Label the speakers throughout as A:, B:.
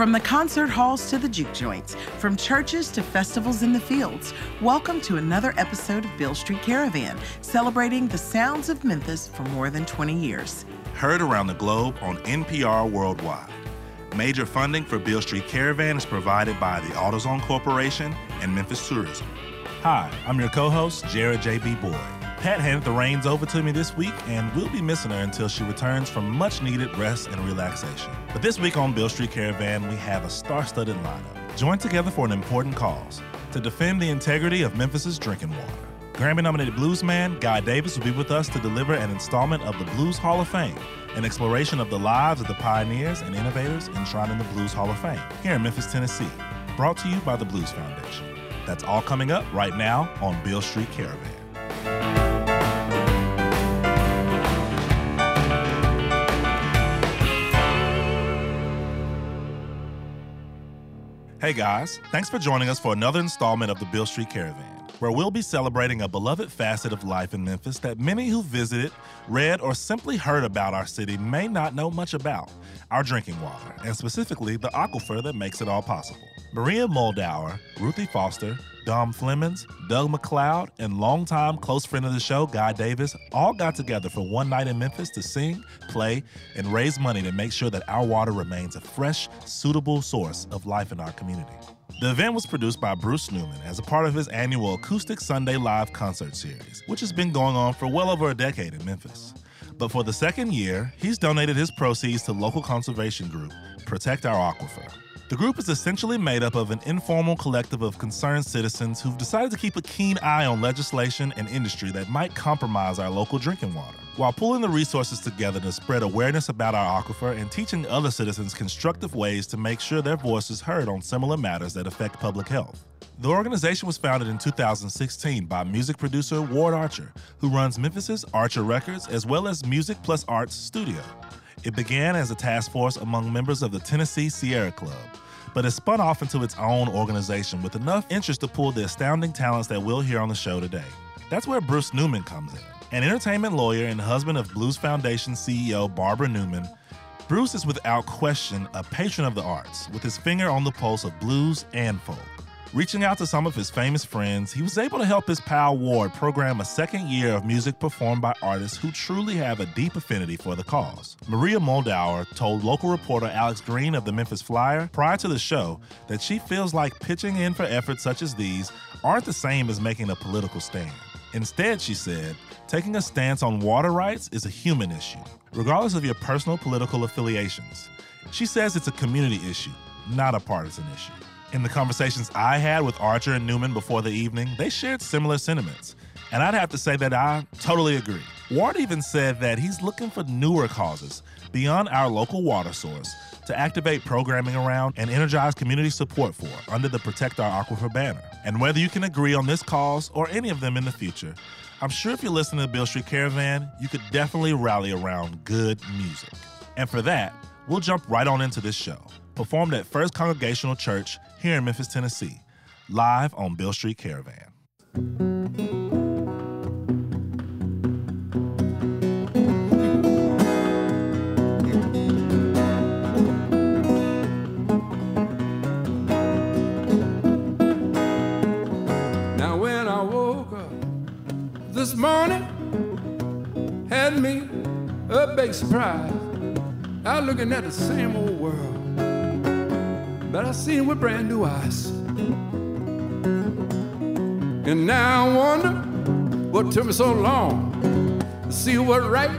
A: From the concert halls to the juke joints, from churches to festivals in the fields, welcome to another episode of Beale Street Caravan, celebrating the sounds of Memphis for more than 20 years.
B: Heard around the globe on NPR Worldwide. Major funding for Beale Street Caravan is provided by the AutoZone Corporation and Memphis Tourism. Hi, I'm your co host, Jared J.B. Boyd. Pat handed the reins over to me this week, and we'll be missing her until she returns from much needed rest and relaxation. But this week on Beale Street Caravan, we have a star studded lineup. Joined together for an important cause to defend the integrity of Memphis's drinking water. Grammy nominated bluesman Guy Davis will be with us to deliver an installment of the Blues Hall of Fame, an exploration of the lives of the pioneers and innovators enshrined in the Blues Hall of Fame here in Memphis, Tennessee. Brought to you by the Blues Foundation. That's all coming up right now on Beale Street Caravan. Hey guys, thanks for joining us for another installment of the Beale Street Caravan, where we'll be celebrating a beloved facet of life in Memphis that many who visited, read, or simply heard about our city may not know much about our drinking water, and specifically the aquifer that makes it all possible. Maria Muldaur, Ruthie Foster, Dom Flemons, Doug MacLeod, and longtime close friend of the show, Guy Davis, all got together for one night in Memphis to sing, play, and raise money to make sure that our water remains a fresh, suitable source of life in our community. The event was produced by Bruce Newman as a part of his annual Acoustic Sunday Live concert series, which has been going on for well over a decade in Memphis. But for the second year, he's donated his proceeds to local conservation group Protect Our Aquifer. The group is essentially made up of an informal collective of concerned citizens who've decided to keep a keen eye on legislation and industry that might compromise our local drinking water, while pulling the resources together to spread awareness about our aquifer and teaching other citizens constructive ways to make sure their voice is heard on similar matters that affect public health. The organization was founded in 2016 by music producer Ward Archer, who runs Memphis's Archer Records as well as Music Plus Arts Studio. It began as a task force among members of the Tennessee Sierra Club, but it spun off into its own organization with enough interest to pull the astounding talents that we'll hear on the show today. That's where Bruce Newman comes in. An entertainment lawyer and husband of Blues Foundation CEO Barbara Newman, Bruce is without question a patron of the arts, with his finger on the pulse of blues and folk. Reaching out to some of his famous friends, he was able to help his pal Ward program a second year of music performed by artists who truly have a deep affinity for the cause. Maria Muldaur told local reporter Alex Green of the Memphis Flyer prior to the show that she feels like pitching in for efforts such as these aren't the same as making a political stand. Instead, she said, taking a stance on water rights is a human issue, regardless of your personal political affiliations. She says it's a community issue, not a partisan issue. In the conversations I had with Archer and Newman before the evening, they shared similar sentiments. And I'd have to say that I totally agree. Ward even said that he's looking for newer causes beyond our local water source to activate programming around and energize community support for under the Protect Our Aquifer banner. And whether you can agree on this cause or any of them in the future, I'm sure if you're listening to Beale Street Caravan, you could definitely rally around good music. And for that, we'll jump right on into this show performed at First Congregational Church here in Memphis, Tennessee, live on Beale Street Caravan.
C: Now when I woke up this morning, had me a big surprise. I looking at the same old world but I see with brand new eyes. And now I wonder what took me so long to see what right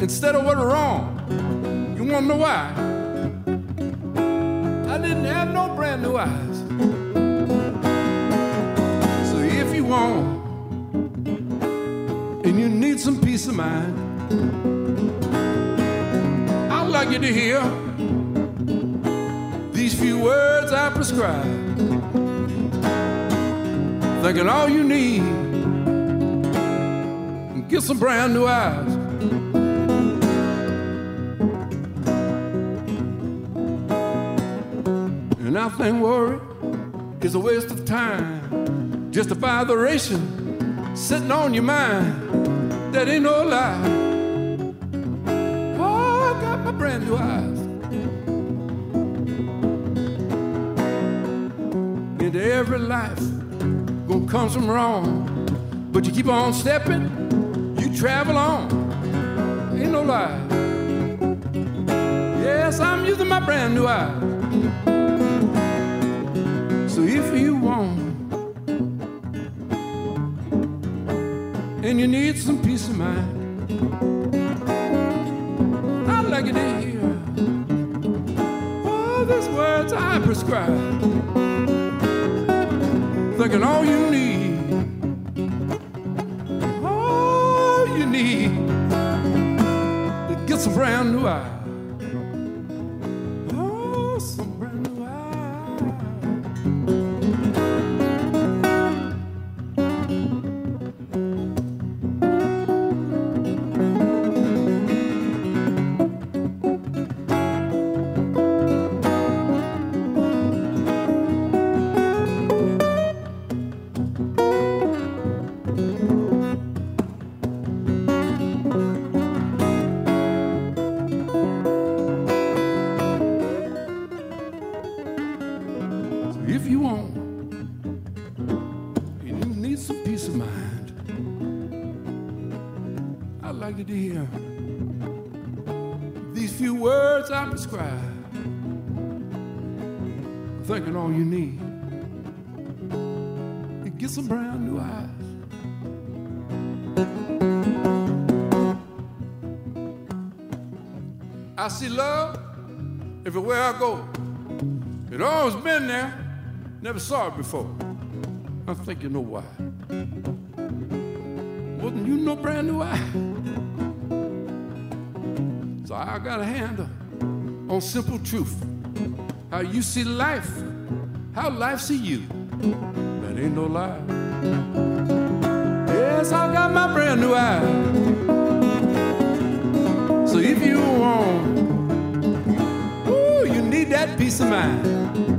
C: instead of what wrong. You wanna know why? I didn't have no brand new eyes. So if you want and you need some peace of mind, I'd like you to hear few words I prescribe. Thinking all you need, get some brand new eyes. And I think worry is a waste of time. Just a vibration sitting on your mind. That ain't no lie. Oh, I got my brand new eyes. Life. Gonna come some wrong, but you keep on stepping, you travel on. Ain't no lie. Yes, I'm using my brand new eyes. So if you want, and you need some peace of mind, I'd like you to hear all these words I prescribe. Thinking all you need, all you need, to get some brand new eyes. See love everywhere I go. It always been there, never saw it before. I think you know why. Wasn't you no brand new eye? So I got a handle on simple truth. How you see life, how life see you. That ain't no lie. Yes, I got my brand new eye. So if you want peace of mind.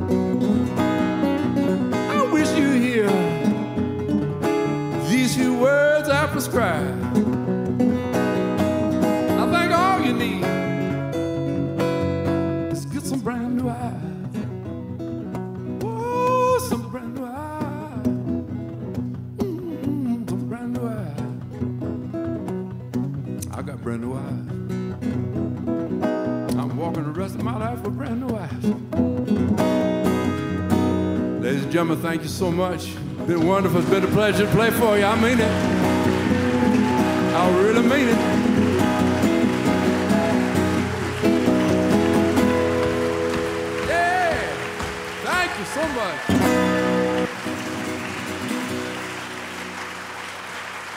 C: And gentlemen, thank you so much. Been wonderful. It's been a pleasure to play for you. I mean it. I really mean it. Yeah. Thank you so much.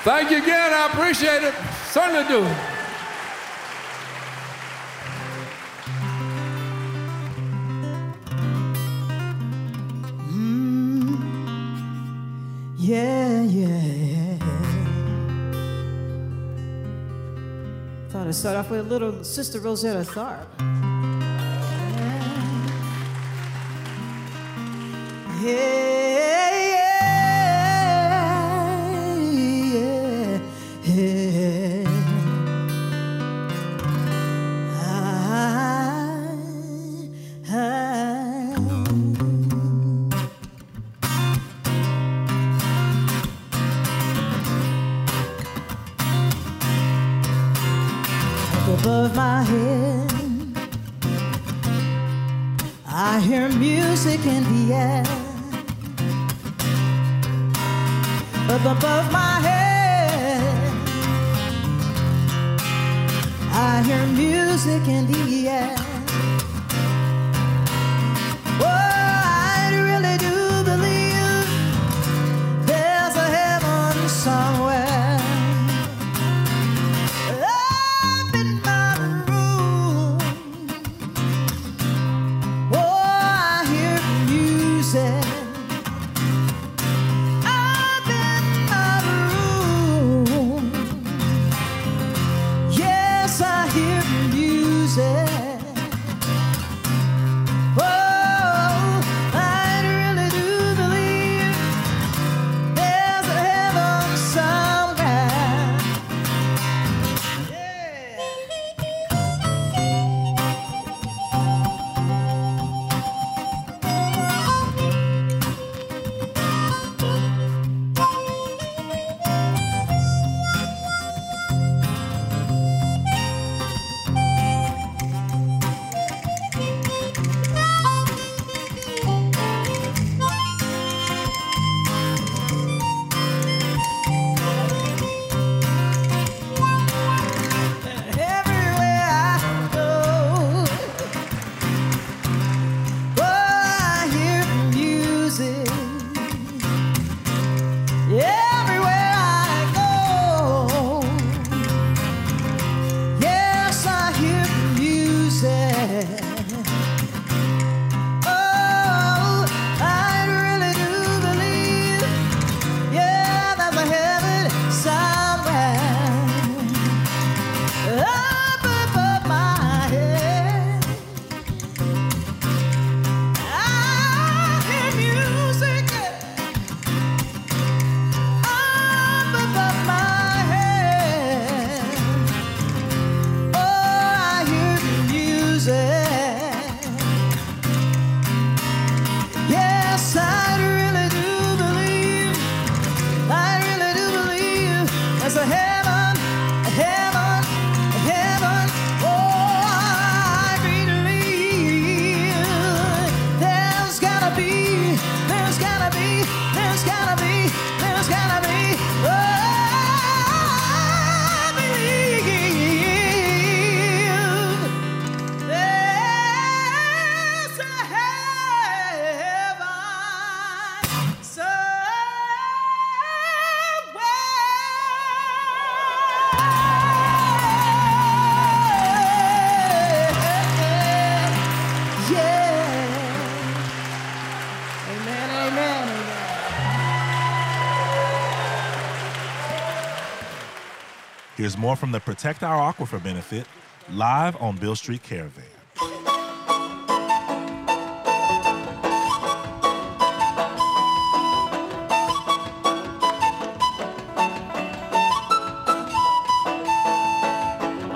C: Thank you again. I appreciate it. Certainly do.
D: Start off with a little Sister Rosetta Tharpe. Music in the air. Up above my head, I hear music in the air.
B: Here's more from the Protect Our Aquifer benefit live on Beale Street Caravan.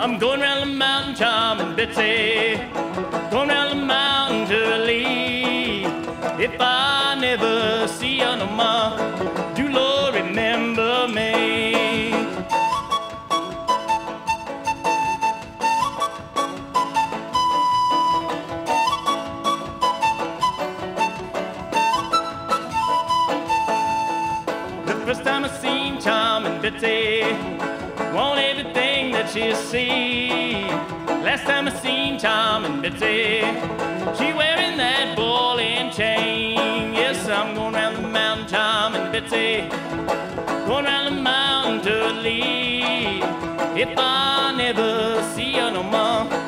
E: I'm going round the mountain, charming Betsy. Going round the mountain to leave. If I never see you no more, Betsy, want everything that you see. Last time I seen Tom and Betsy, she wearing that ball and chain. Yes, I'm going round the mountain, charming Betsy, going round the mountain to leave. If I never see you no more,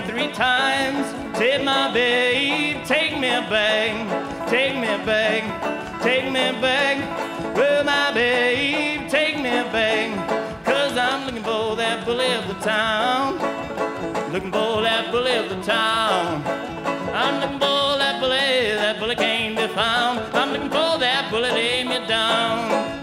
E: two three times. Take my babe, take me back, take me back, take me back. Well, my babe, take me back. Cause I'm looking for that bully of the town. Looking for that bully of the town. I'm looking for that bully, that bully can't be found. I'm looking for that bully, lay me down.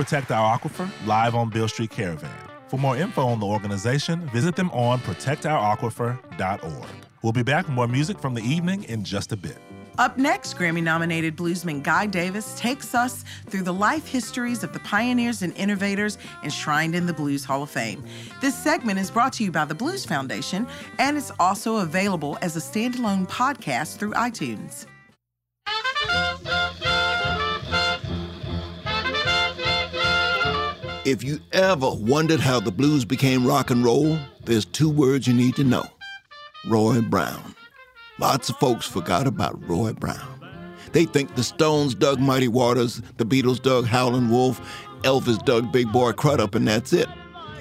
B: Protect Our Aquifer, live on Beale Street Caravan. For more info on the organization, visit them on protectouraquifer.org. We'll be back with more music from the evening in just a bit.
A: Up next, Grammy nominated bluesman Guy Davis takes us through the life histories of the pioneers and innovators enshrined in the Blues Hall of Fame. This segment is brought to you by the Blues Foundation and it's also available as a standalone podcast through iTunes.
F: If you ever wondered how the blues became rock and roll, there's two words you need to know Roy Brown. Lots of folks forgot about Roy Brown. They think the Stones dug Muddy Waters, the Beatles dug Howlin' Wolf, Elvis dug Big Boy Crudup, and that's it.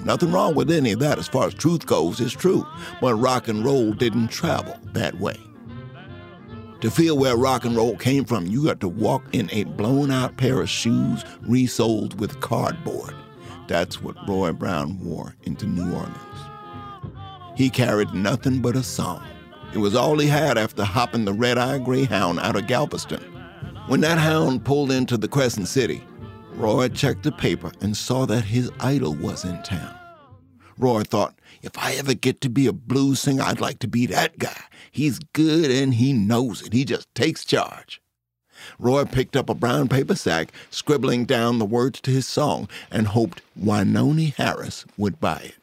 F: Nothing wrong with any of that as far as truth goes, it's true. But rock and roll didn't travel that way. To feel where rock and roll came from, you got to walk in a blown out pair of shoes resoled with cardboard. That's what Roy Brown wore into New Orleans. He carried nothing but a song. It was all he had after hopping the red eye greyhound out of Galveston. When that hound pulled into the Crescent City, Roy checked the paper and saw that his idol was in town. Roy thought, if I ever get to be a blues singer, I'd like to be that guy. He's good and he knows it. He just takes charge. Roy picked up a brown paper sack, scribbling down the words to his song, and hoped Wynonie Harris would buy it.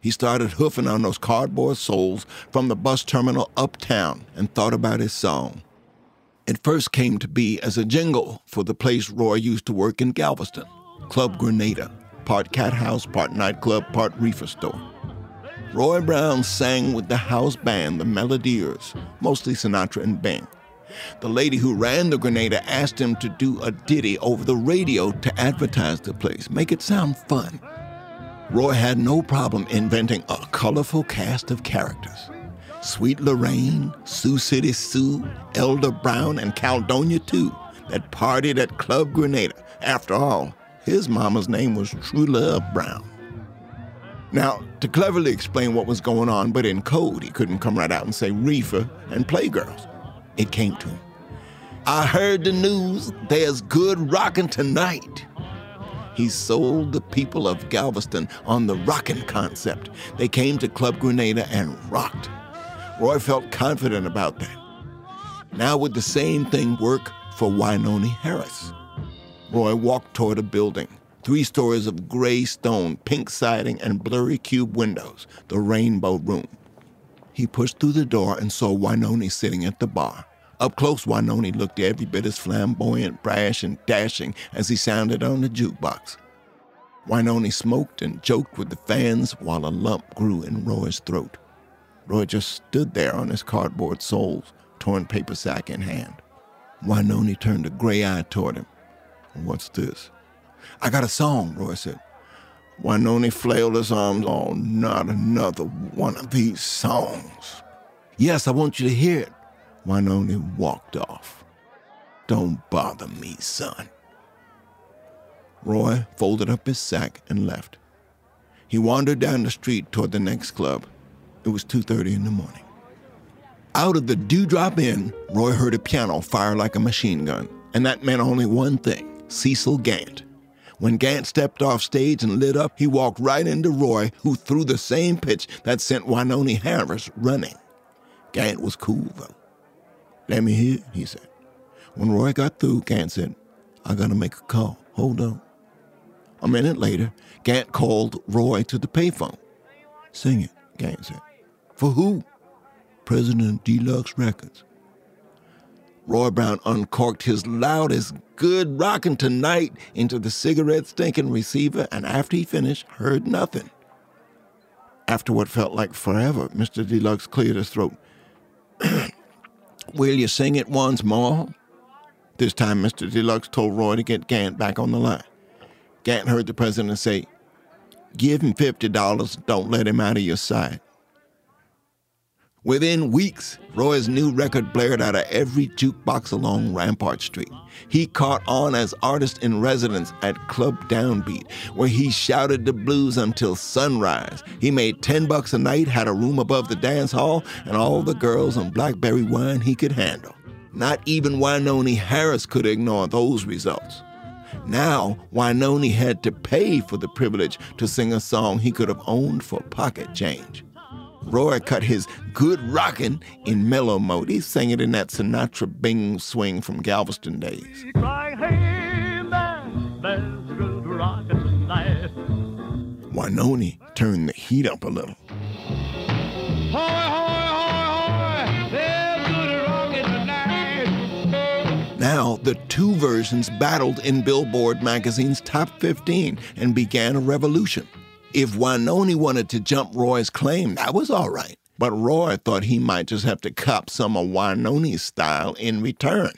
F: He started hoofing on those cardboard soles from the bus terminal uptown and thought about his song. It first came to be as a jingle for the place Roy used to work in Galveston, Club Grenada, part cat house, part nightclub, part reefer store. Roy Brown sang with the house band, the Melodeers, mostly Sinatra and Bing. The lady who ran the Grenada asked him to do a ditty over the radio to advertise the place, make it sound fun. Roy had no problem inventing a colorful cast of characters. Sweet Lorraine, Sioux City Sue, Elder Brown, and Caledonia too, that partied at Club Grenada. After all, his mama's name was True Love Brown. Now, to cleverly explain what was going on, but in code, he couldn't come right out and say reefer and playgirls. It came to him. I heard the news, there's good rockin' tonight. He sold the people of Galveston on the rockin' concept. They came to Club Grenada and rocked. Roy felt confident about that. Now would the same thing work for Wynonie Harris? Roy walked toward a building, three stories of gray stone, pink siding, and blurry cube windows, the Rainbow Room. He pushed through the door and saw Wynonie sitting at the bar. Up close, Wynonie looked every bit as flamboyant, brash, and dashing as he sounded on the jukebox. Wynonie smoked and joked with the fans while a lump grew in Roy's throat. Roy just stood there on his cardboard soles, torn paper sack in hand. Wynonie turned a gray eye toward him. What's this? I got a song, Roy said. Wynonie flailed his arms. Oh, not another one of these songs. Yes, I want you to hear it. Wynonie walked off. Don't bother me, son. Roy folded up his sack and left. He wandered down the street toward the next club. It was 2:30 in the morning. Out of the Dewdrop Inn, Roy heard a piano fire like a machine gun, and that meant only one thing: Cecil Gant. When Gant stepped off stage and lit up, he walked right into Roy, who threw the same pitch that sent Wynonie Harris running. Gant was cool, though. Let me hear he said. When Roy got through, Gant said, I gotta make a call. Hold on. A minute later, Gant called Roy to the payphone. Sing it, Gant said. For who? President Deluxe Records. Roy Brown uncorked his loudest good rockin' tonight into the cigarette stinking receiver, and after he finished, heard nothing. After what felt like forever, Mr. Deluxe cleared his throat. Will you sing it once more? This time, Mr. Deluxe told Roy to get Gant back on the line. Gant heard the president say, Give him $50, don't let him out of your sight. Within weeks, Roy's new record blared out of every jukebox along Rampart Street. He caught on as artist in residence at Club Downbeat, where he shouted the blues until sunrise. He made 10 bucks a night, had a room above the dance hall, and all the girls and blackberry wine he could handle. Not even Wynonie Harris could ignore those results. Now, Wynonie had to pay for the privilege to sing a song he could have owned for pocket change. Roy cut his good rockin' in mellow mode. He sang it in that Sinatra bing swing from Galveston days.
G: Crying, hey, man, there's a good rockin' tonight.
F: Wynonie turned the heat up a little.
G: Hoy, hoy, hoy, hoy, there's good rockin' tonight.
F: Now, the two versions battled in Billboard magazine's top 15 and began a revolution. If Wynonie wanted to jump Roy's claim, that was all right. But Roy thought he might just have to cop some of Wynonie's style in return.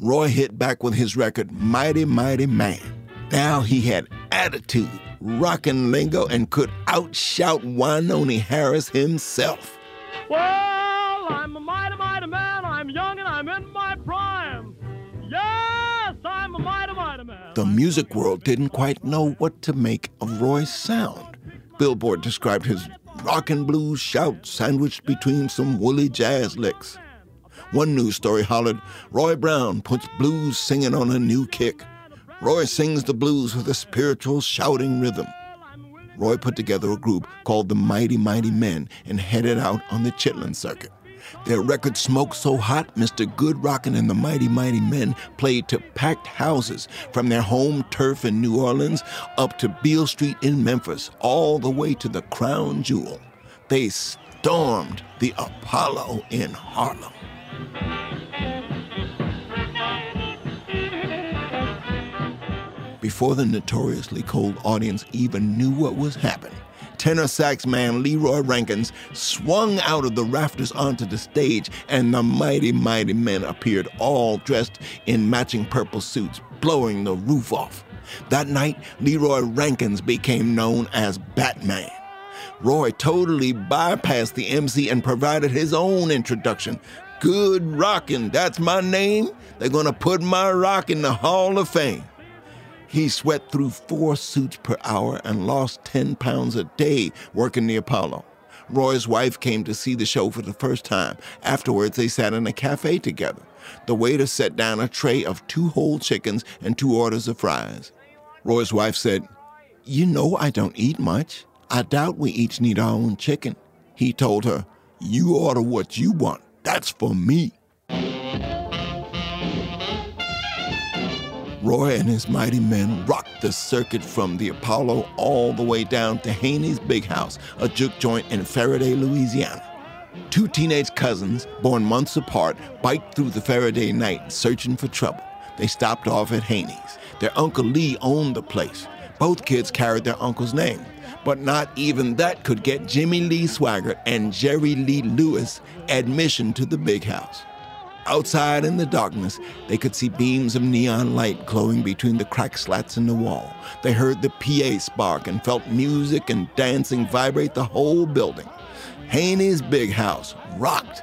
F: Roy hit back with his record, Mighty Mighty Man. Now he had attitude, rockin' lingo, and could outshout Wynonie Harris himself.
G: Well, I'm a mighty, mighty man. I'm young and
F: music world didn't quite know what to make of Roy's sound. Billboard described his rock and blues shout sandwiched between some woolly jazz licks. One news story hollered, Roy Brown puts blues singing on a new kick. Roy sings the blues with a spiritual shouting rhythm. Roy put together a group called the Mighty Mighty Men and headed out on the Chitlin circuit. Their record Smoke So Hot, Mr. Good Rockin' and the Mighty Mighty Men played to packed houses from their home turf in New Orleans up to Beale Street in Memphis, all the way to the Crown Jewel. They stormed the Apollo in Harlem. Before the notoriously cold audience even knew what was happening, tenor sax man Leroy Rankins swung out of the rafters onto the stage, and the mighty, mighty men appeared all dressed in matching purple suits, blowing the roof off. That night, Leroy Rankins became known as Batman. Roy totally bypassed the MC and provided his own introduction. Good rockin', that's my name. They're gonna put my rock in the Hall of Fame. He sweat through four suits per hour and lost 10 pounds a day working the Apollo. Roy's wife came to see the show for the first time. Afterwards, they sat in a cafe together. The waiter set down a tray of two whole chickens and two orders of fries. Roy's wife said, You know I don't eat much. I doubt we each need our own chicken. He told her, You order what you want. That's for me. Roy and his mighty men rocked the circuit from the Apollo all the way down to Haney's Big House, a juke joint in Ferriday, Louisiana. Two teenage cousins, born months apart, biked through the Ferriday night searching for trouble. They stopped off at Haney's. Their Uncle Lee owned the place. Both kids carried their uncle's name, but not even that could get Jimmy Lee Swaggart and Jerry Lee Lewis admission to the big house. Outside in the darkness, they could see beams of neon light glowing between the crack slats in the wall. They heard the PA spark and felt music and dancing vibrate the whole building. Haney's big house rocked.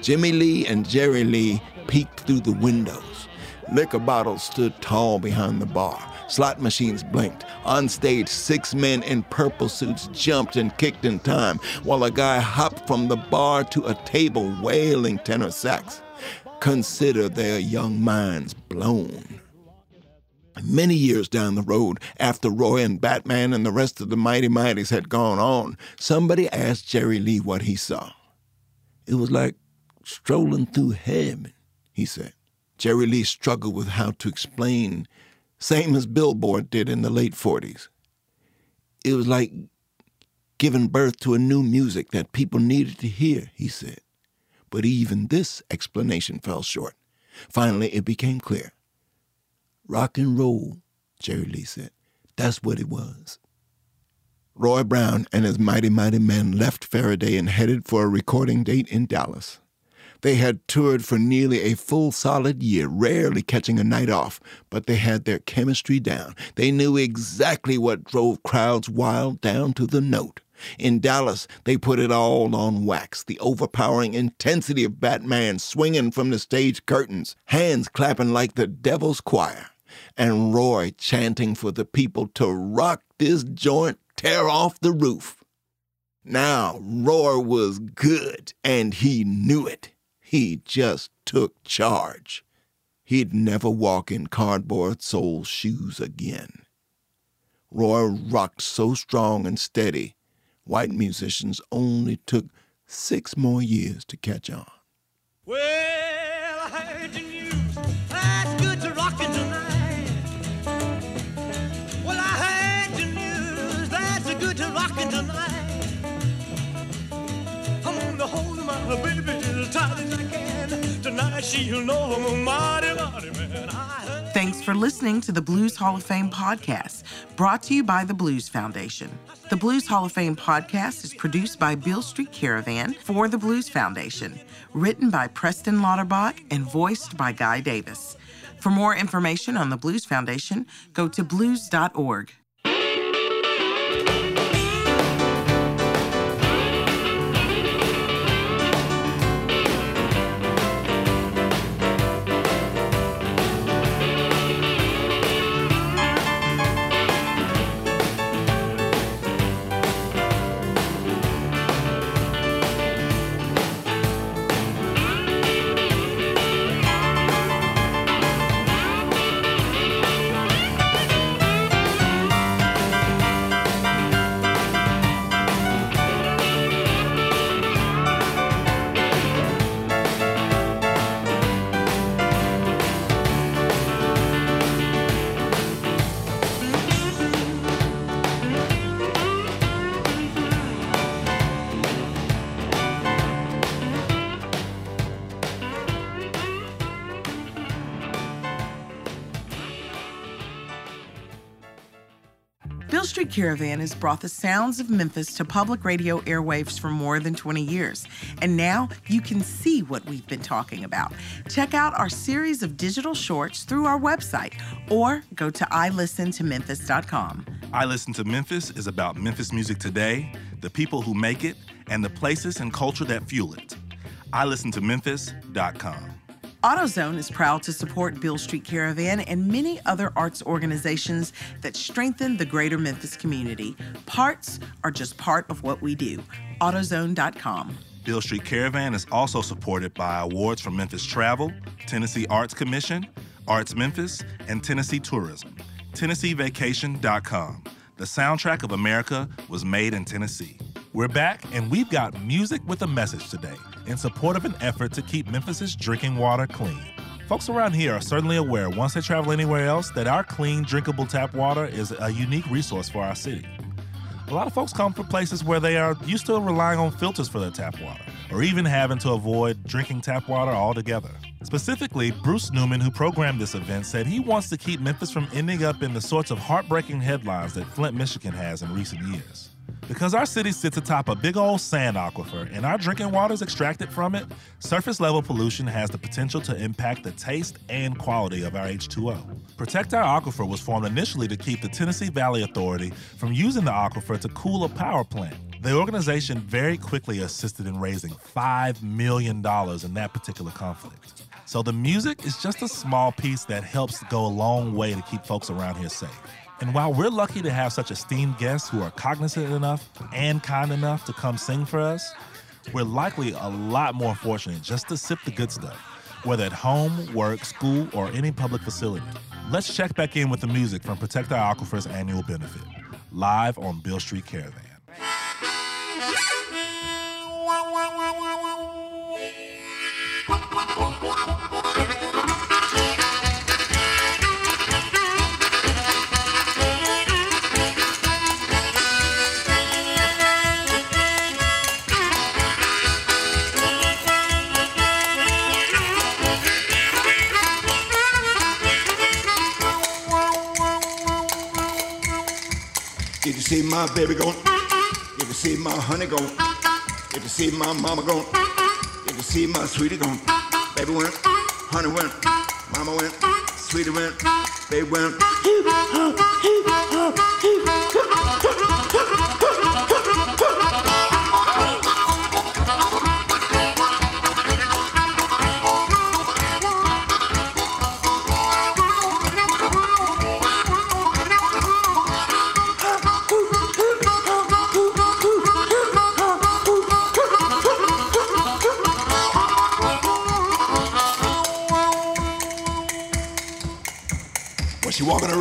F: Jimmy Lee and Jerry Lee peeked through the windows. Liquor bottles stood tall behind the bar. Slot machines blinked. On stage, six men in purple suits jumped and kicked in time, while a guy hopped from the bar to a table wailing tenor sax. Consider their young minds blown. Many years down the road, after Roy and Batman and the rest of the Mighty Mighties had gone on, somebody asked Jerry Lee what he saw. It was like strolling through heaven, he said. Jerry Lee struggled with how to explain, same as Billboard did in the late 40s. It was like giving birth to a new music that people needed to hear, he said. But even this explanation fell short. Finally, it became clear. Rock and roll, Jerry Lee said. That's what it was. Roy Brown and his mighty, mighty men left Ferriday and headed for a recording date in Dallas. They had toured for nearly a full solid year, rarely catching a night off, but they had their chemistry down. They knew exactly what drove crowds wild down to the note. In Dallas, they put it all on wax the overpowering intensity of Batman swinging from the stage curtains, hands clapping like the devil's choir, and Roy chanting for the people to rock this joint, tear off the roof. Now, Roy was good, and he knew it. He just took charge. he'd never walk in cardboard sole shoes again. Roy rocked so strong and steady, white musicians only took six more years to catch on.
H: Well, I heard the news. That's good to rockin' tonight. Well, I heard the news. That's good to rockin' tonight. I'm gonna hold my baby as tight as I can. Tonight she'll know I'm a mighty, mighty man. I
A: Thanks for listening to the Blues Hall of Fame podcast, brought to you by the Blues Foundation. The Blues Hall of Fame podcast is produced by Beale Street Caravan for the Blues Foundation, written by Preston Lauterbach and voiced by Guy Davis. For more information on the Blues Foundation, go to blues.org. Caravan has brought the sounds of Memphis to public radio airwaves for more than 20 years. And now you can see what we've been talking about. Check out our series of digital shorts through our website or go to ilistentomemphis.com.
B: I Listen to Memphis is about Memphis music today, the people who make it, and the places and culture that fuel it. I Listen to Memphis.com.
A: AutoZone is proud to support Beale Street Caravan and many other arts organizations that strengthen the greater Memphis community. Parts are just part of what we do. AutoZone.com.
B: Beale Street Caravan is also supported by awards from Memphis Travel, Tennessee Arts Commission, Arts Memphis, and Tennessee Tourism. TennesseeVacation.com. The soundtrack of America was made in Tennessee. We're back, and we've got music with a message today in support of an effort to keep Memphis's drinking water clean. Folks around here are certainly aware, once they travel anywhere else, that our clean, drinkable tap water is a unique resource for our city. A lot of folks come from places where they are used to relying on filters for their tap water, or even having to avoid drinking tap water altogether. Specifically, Bruce Newman, who programmed this event, said he wants to keep Memphis from ending up in the sorts of heartbreaking headlines that Flint, Michigan has in recent years. Because our city sits atop a big old sand aquifer and our drinking water is extracted from it, surface level pollution has the potential to impact the taste and quality of our H2O. Protect Our Aquifer was formed initially to keep the Tennessee Valley Authority from using the aquifer to cool a power plant. The organization very quickly assisted in raising $5 million in that particular conflict. So the music is just a small piece that helps go a long way to keep folks around here safe. And while we're lucky to have such esteemed guests who are cognizant enough and kind enough to come sing for us, we're likely a lot more fortunate just to sip the good stuff, whether at home, work, school, or any public facility. Let's check back in with the music from Protect Our Aquifer's annual benefit, live on Beale Street Caravan.
I: Did you see my baby go? Did you see my honey go? Did you see my mama go? See my sweetie go? Baby went, honey went, mama went, sweetie went, baby went.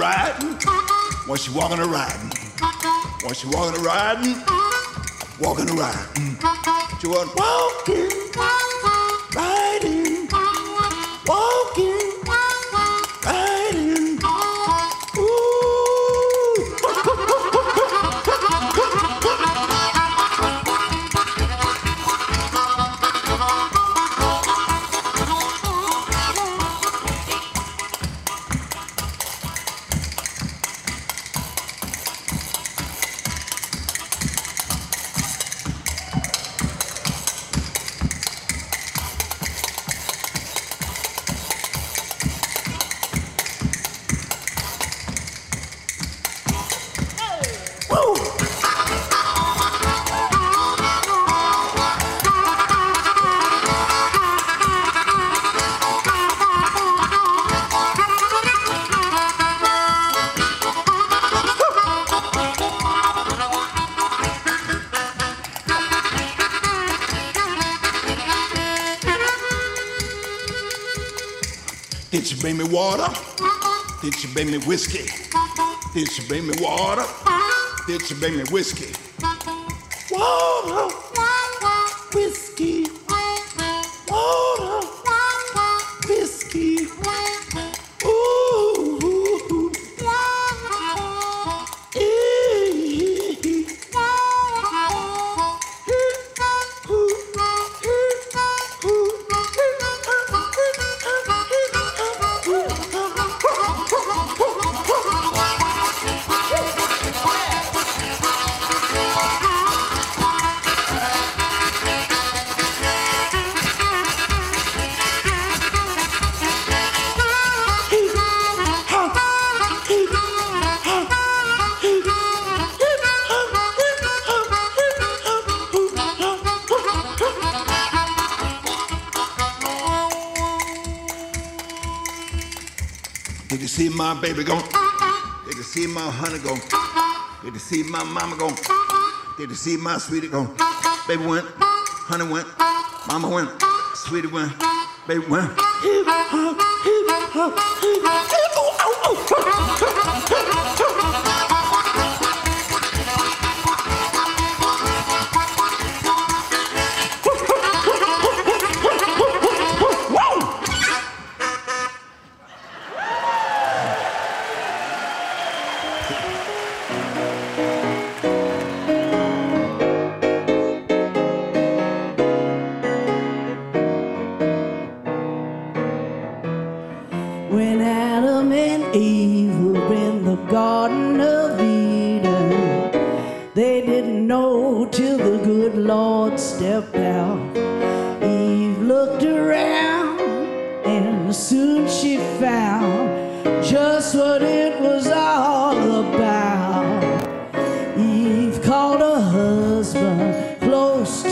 F: Riding, was she walking or riding? Was she walking or riding? Walking or riding? She was walking, Did she bring me whiskey? Did she bring me water? Did she bring me whiskey? My baby go? Did you see my honey go? Did you see my mama go? Did you see my sweetie go? Baby went, honey went, mama went, sweetie went, baby went.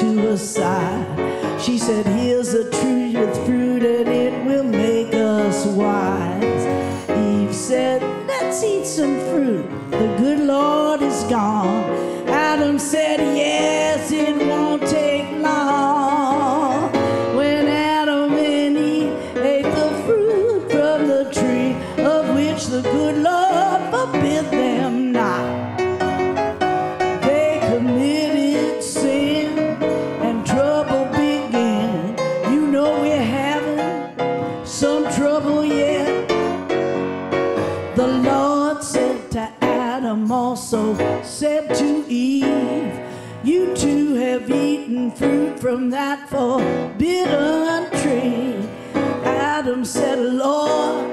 J: To. She said, Here's a tree with fruit, and it will make us wise. Eve said, Let's eat some fruit. The good Lord is gone. Adam said, Yes, from that forbidden tree. Adam said, Lord,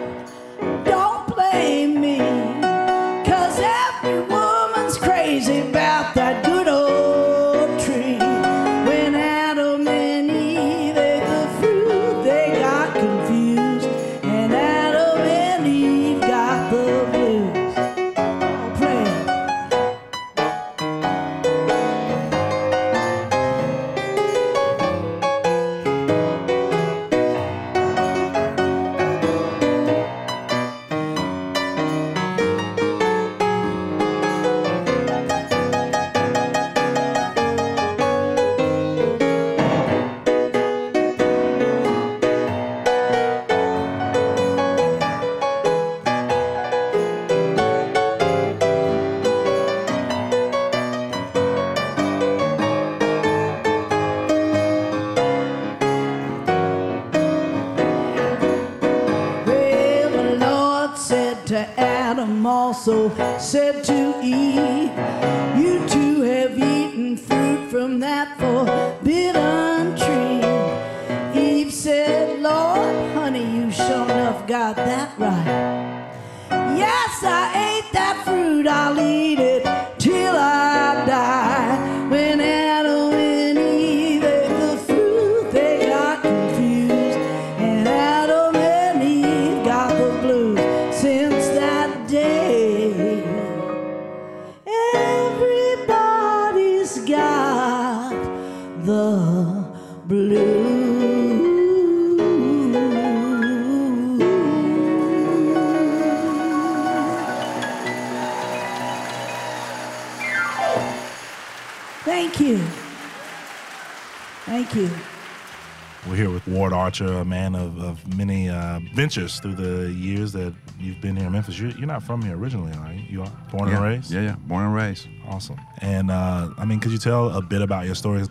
J: also said to Eve, You two have eaten fruit from that forbidden tree. Eve said, Lord, honey, you sure enough got that right. Yes, I ate that fruit, I'll eat it
B: Archer, a man of, of many uh, ventures through the years that you've been here in Memphis. You're, you're not from here originally, are you? You are born
K: yeah.
B: and raised?
K: Yeah, yeah, born and raised.
B: Awesome. And uh, I mean, could you tell a bit about your story?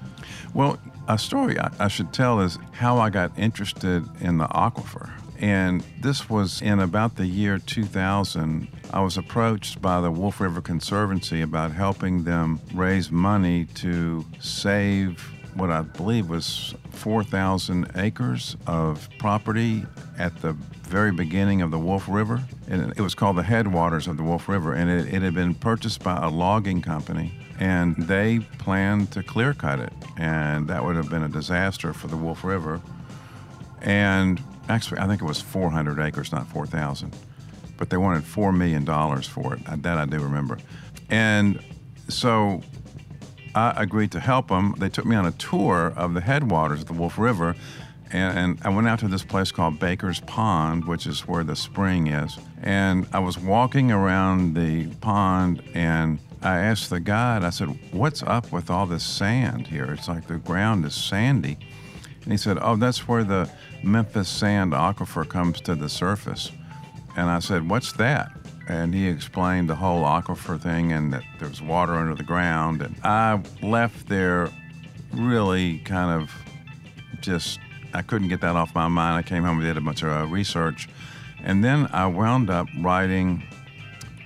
K: Well, a story I, I should tell is how I got interested in the aquifer. And this was in about the year 2000. I was approached by the Wolf River Conservancy about helping them raise money to save what I believe was 4,000 acres of property at the very beginning of the Wolf River. And it was called the headwaters of the Wolf River, and it, it had been purchased by a logging company. And they planned to clear cut it, and that would have been a disaster for the Wolf River. And actually, I think it was 400 acres, not 4,000. But they wanted $4 million for it. That I do remember. And so I agreed to help them. They took me on a tour of the headwaters of the Wolf River, and, and, I went out to this place called Baker's Pond, which is where the spring is. And I was walking around the pond, and I asked the guide, I said, What's up with all this sand here? It's like the ground is sandy. And he said, Oh, that's where the Memphis sand aquifer comes to the surface. And I said, What's that? And he explained the whole aquifer thing and that there's water under the ground. And I left there really kind of just, I couldn't get that off my mind. I came home and did a bunch of uh, research. And then I wound up writing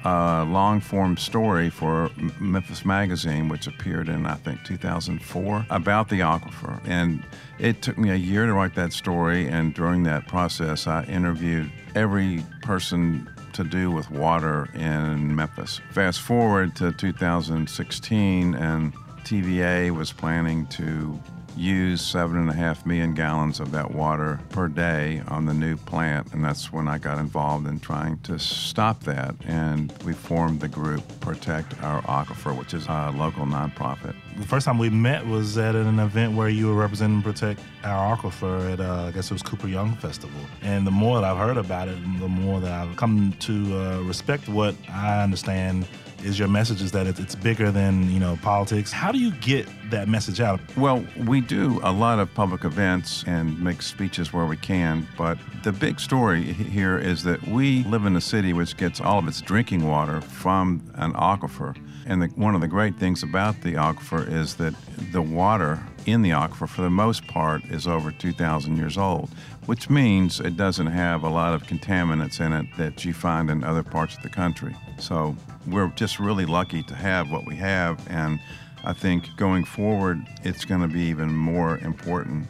K: a long form story for Memphis Magazine, which appeared in, I think, 2004, about the aquifer. And it took me a year to write that story. And during that process, I interviewed every person to do with water in Memphis. Fast forward to 2016, and TVA was planning to use seven and a half million gallons of that water per day on the new plant, and that's when I got involved in trying to stop that. And we formed the group Protect Our Aquifer, which is a local nonprofit.
B: The first time we met was at an event where you were representing Protect Our Aquifer at, uh, I guess it was Cooper Young Festival. And the more that I've heard about it, the more that I've come to uh, respect what I understand is your message is that it's bigger than you know politics. How do you get that message out?
K: Well, we do a lot of public events and make speeches where we can, but the big story here is that we live in a city which gets all of its drinking water from an aquifer. And the, one of the great things about the aquifer is that the water in the aquifer, for the most part, is over 2,000 years old, which means it doesn't have a lot of contaminants in it that you find in other parts of the country. So we're just really lucky to have what we have, and I think going forward, it's going to be even more important,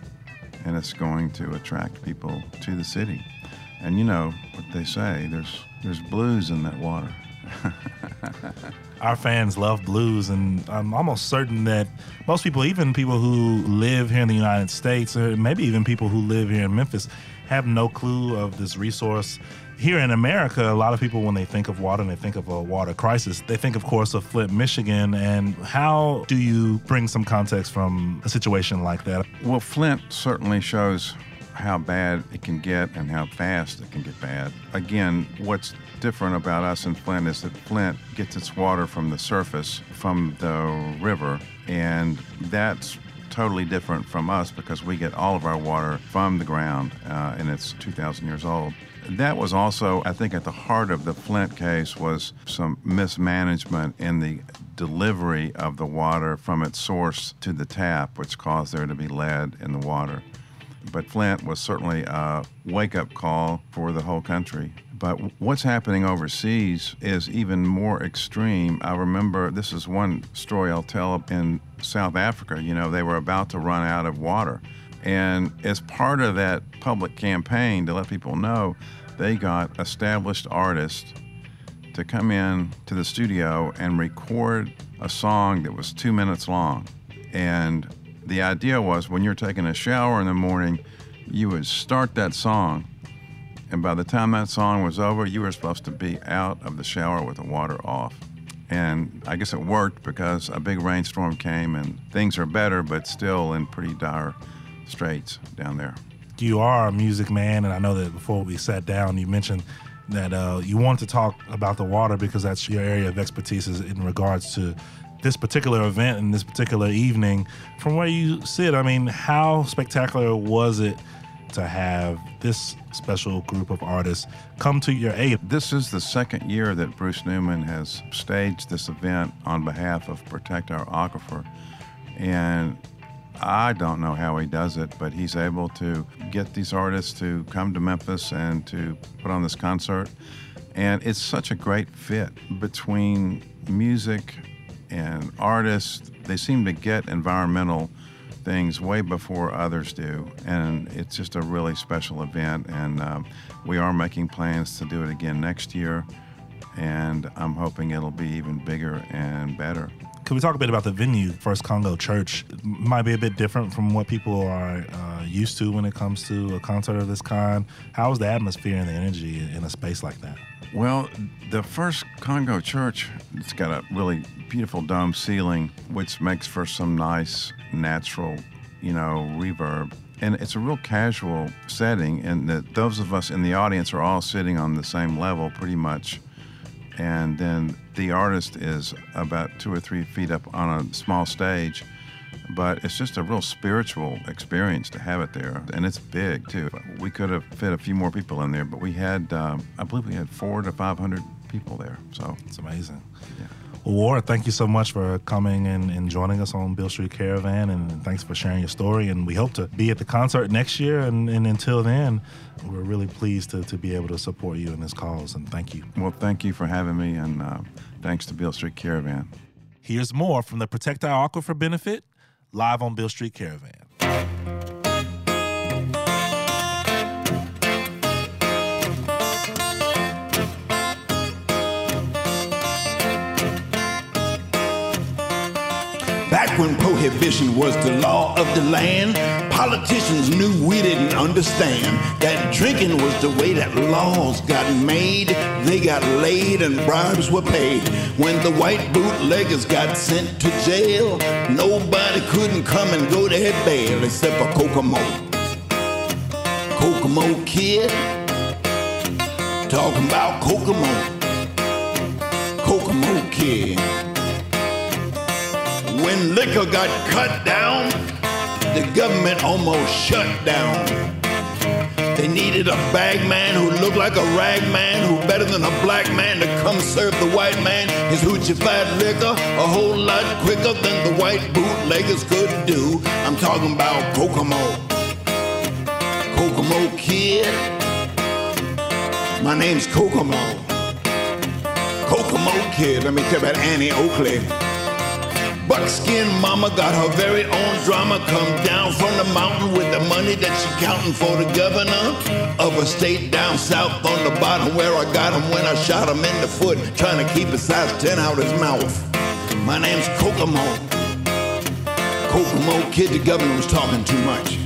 K: and it's going to attract people to the city. And you know what they say: there's there's blues in that water.
B: Our fans love blues, and I'm almost certain that most people, even people who live here in the United States, or maybe even people who live here in Memphis, have no clue of this resource. Here in America, a lot of people, when they think of water and they think of a water crisis, they think, of course, of Flint, Michigan. And how do you bring some context from a situation like that?
K: Well, Flint certainly shows how bad it can get and how fast it can get bad. Again, what's different about us in Flint is that Flint gets its water from the surface, from the river, and that's totally different from us because we get all of our water from the ground uh, and it's 2,000 years old. That was also, I think, at the heart of the Flint case was some mismanagement in the delivery of the water from its source to the tap, which caused there to be lead in the water. But Flint was certainly a wake up call for the whole country. But what's happening overseas is even more extreme. I remember this is one story I'll tell in South Africa. You know, they were about to run out of water. And as part of that public campaign to let people know, they got established artists to come in to the studio and record a song that was two minutes long. And the idea was when you're taking a shower in the morning, you would start that song. And by the time that song was over, you were supposed to be out of the shower with the water off. And I guess it worked because a big rainstorm came and things are better, but still in pretty dire straits down there.
B: You are a music man, and I know that before we sat down, you mentioned that uh, you wanted to talk about the water because that's your area of expertise is in regards to this particular event and this particular evening. From where you sit, I mean, how spectacular was it to have this special group of artists come to your aid?
K: This is the second year that Bruce Newman has staged this event on behalf of Protect Our Aquifer. And I don't know how he does it, but he's able to get these artists to come to Memphis and to put on this concert. And it's such a great fit between music and artists. They seem to get environmental things way before others do. And it's just a really special event. And um, we are making plans to do it again next year. And I'm hoping it'll be even bigger and better.
B: Can we talk a bit about the venue? First Congo Church It might be a bit different from what people are uh, used to when it comes to a concert of this kind. How's the atmosphere and the energy in a space like that?
K: Well, the first Congo church, it's got a really beautiful dome ceiling, which makes for some nice natural, you know, reverb. And it's a real casual setting, and that those of us in the audience are all sitting on the same level pretty much. And then the artist is about two or three feet up on a small stage. But it's just a real spiritual experience to have it there. And it's big, too. We could have fit a few more people in there, but we had, um, I believe we had four to 500 people there. So
B: it's amazing. Well, Ward, thank you so much for coming and, and joining us on Beale Street Caravan, and thanks for sharing your story. And we hope to be at the concert next year. And, and until then, we're really pleased to, to be able to support you in this cause. And thank you.
K: Well, thank you for having me, and uh, thanks to Beale Street Caravan.
B: Here's more from the Protect Our Aquifer benefit live on Beale Street Caravan.
F: Back when prohibition was the law of the land, politicians knew we didn't understand that drinking was the way that laws got made. They got laid and bribes were paid. When the white bootleggers got sent to jail, nobody couldn't come and go to their bail except for Kokomo. Kokomo kid, talking about Kokomo. Kokomo kid. When liquor got cut down, the government almost shut down. They needed a bag man who looked like a rag man, who better than a black man to come serve the white man his hoochified liquor a whole lot quicker than the white bootleggers could do. I'm talking about Kokomo. Kokomo kid. My name's Kokomo. Kokomo kid. Let me tell you about Annie Oakley. Buckskin mama got her very own drama. Come down from the mountain with the money that she counting for the governor of a state down south on the bottom where I got him when I shot him in the foot, trying to keep a size 10 out his mouth. My name's Kokomo. Kokomo kid, the governor was talking too much.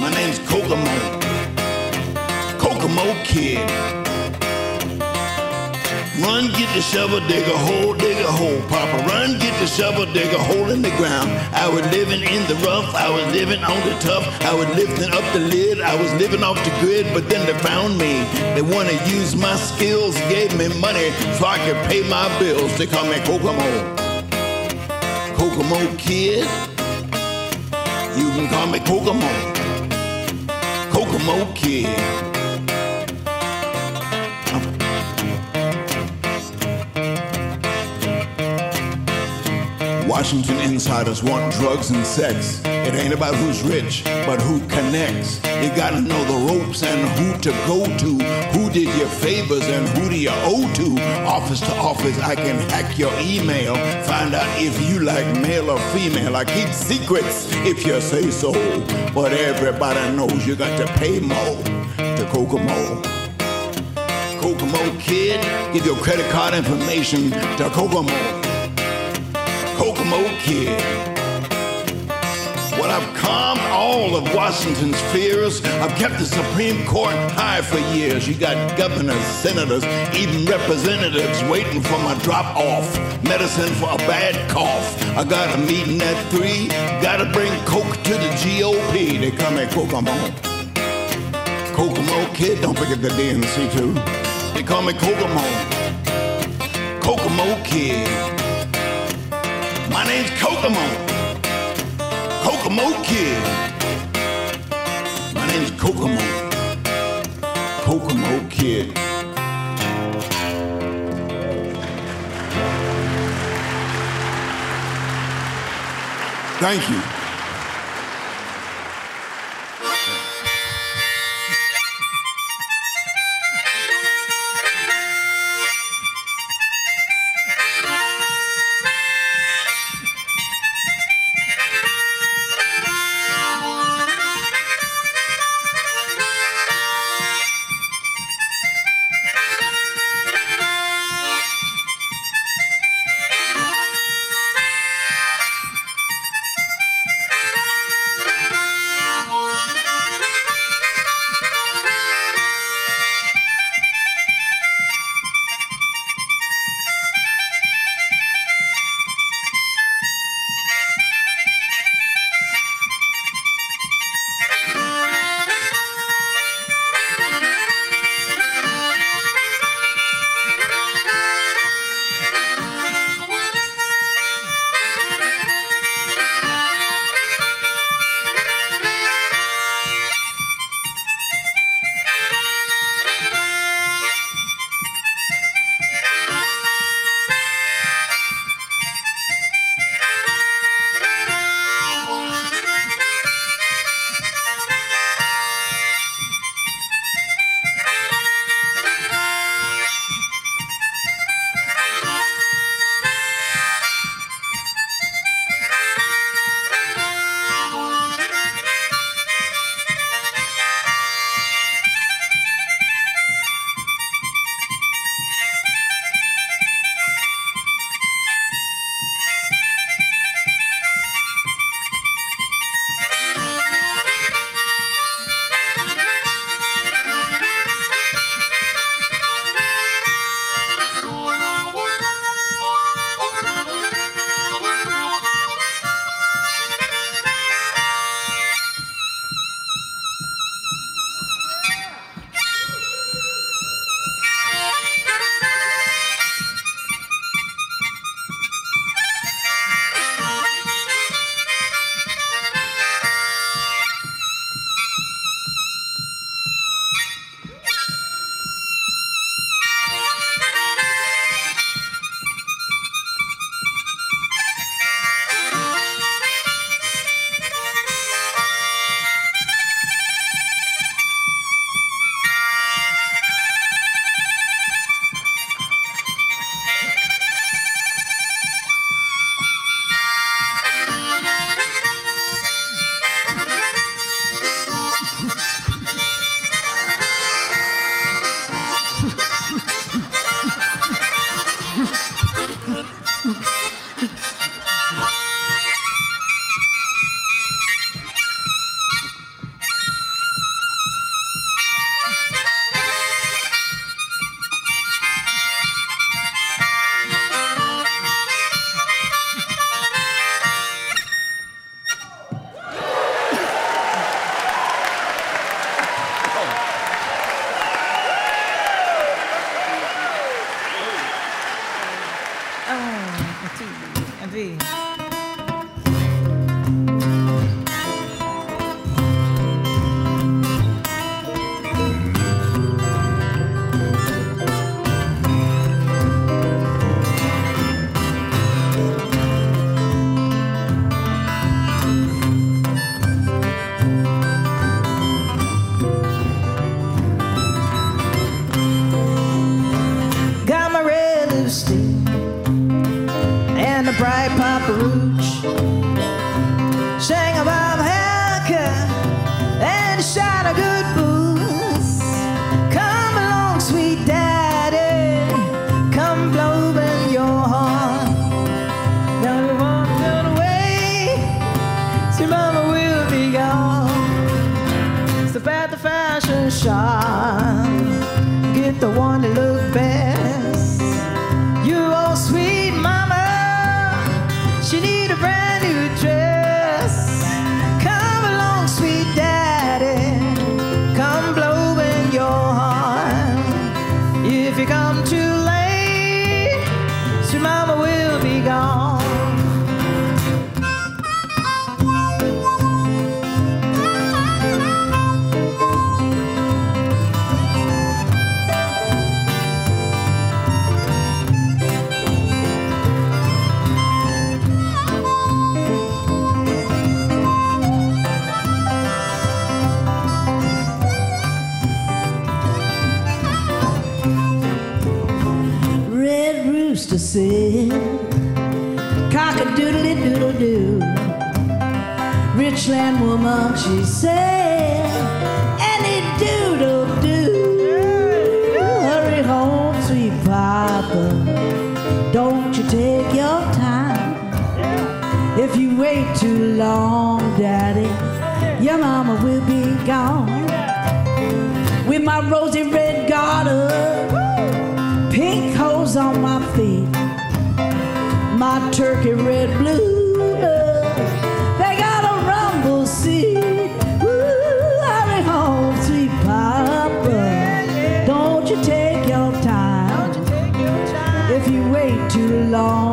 F: My name's Kokomo. Kokomo kid. Run, get the shovel, dig a hole, dig a hole, Papa. Run, get the shovel, dig a hole in the ground. I was living in the rough, I was living on the tough, I was lifting up the lid, I was living off the grid, but then they found me. They wanna use my skills, gave me money so I could pay my bills. They call me Kokomo. Kokomo kid. You can call me Kokomo. Kokomo kid. Washington insiders want drugs and sex. It ain't about who's rich, but who connects. You gotta know the ropes and who to go to. Who did your favors and who do you owe to? Office to office, I can hack your email. Find out if you like male or female. I keep secrets if you say so. But everybody knows you got to pay more to Kokomo. Kokomo kid, give your credit card information to Kokomo. Kokomo kid. Well, I've calmed all of Washington's fears. I've kept the Supreme Court high for years. You got governors, senators, even representatives waiting for my drop off. Medicine for a bad cough. I got a meeting at three. Gotta bring Coke to the GOP. They call me Kokomo. Kokomo kid, don't forget the DNC too. They call me Kokomo. Kokomo kid. My name's Kokomo. Kokomo kid. My name's Kokomo. Kokomo kid. Thank you.
J: Wait too long, daddy, your mama will be gone. With my rosy red garter pink hose on my feet, my turkey red blue. They got a rumble seat. Ooh, hurry home, sweet papa. Don't you take your time. If you wait too long,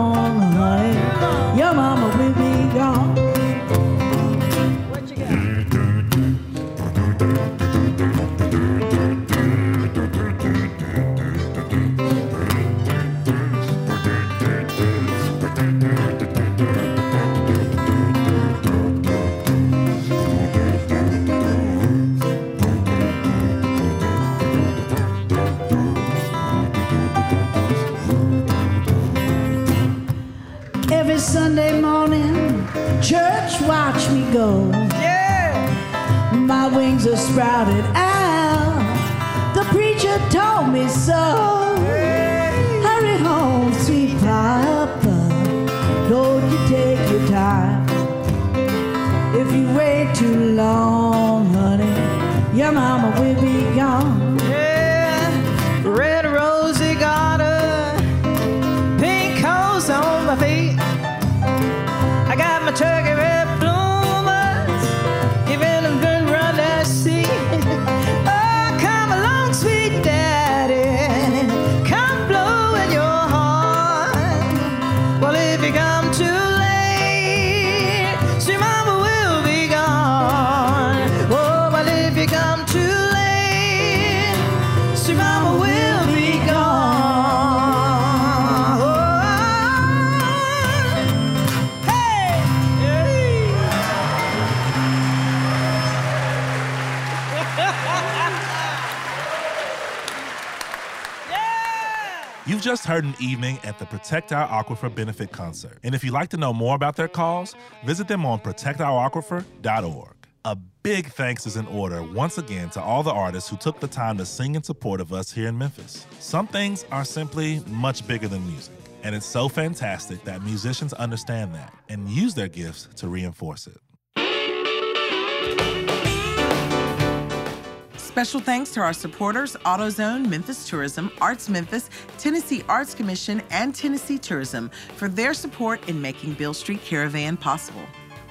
J: watch me go. Yeah. My wings are sprouted out. The preacher told me so. Hurry home, sweet papa. Don't you take your time. If you wait too long,
B: heard an evening at the Protect Our Aquifer benefit concert. And if you'd like to know more about their cause, visit them on protectouraquifer.org. A big thanks is in order once again to all the artists who took the time to sing in support of us here in Memphis. Some things are simply much bigger than music. And it's so fantastic that musicians understand that and use their gifts to reinforce it.
A: Special thanks to our supporters AutoZone, Memphis Tourism, Arts Memphis, Tennessee Arts Commission, and Tennessee Tourism for their support in making Beale Street Caravan possible.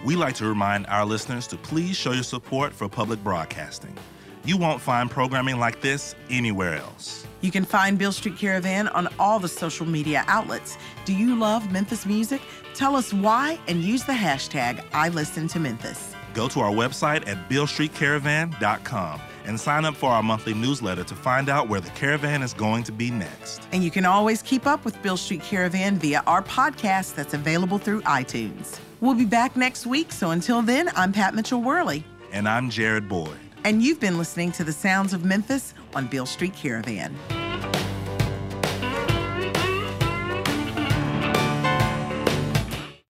B: We like to remind our listeners to please show your support for public broadcasting. You won't find programming like this anywhere else.
A: You can find Beale Street Caravan on all the social media outlets. Do you love Memphis music? Tell us why and use the hashtag I listen to Memphis.
B: Go to our website at bealestreetcaravan.com and sign up for our monthly newsletter to find out where the caravan is going to be next.
A: And you can always keep up with Beale Street Caravan via our podcast that's available through iTunes. We'll be back next week, so until then, I'm Pat Mitchell Worley.
B: And I'm Jared Boyd.
A: And you've been listening to the sounds of Memphis on Beale Street Caravan.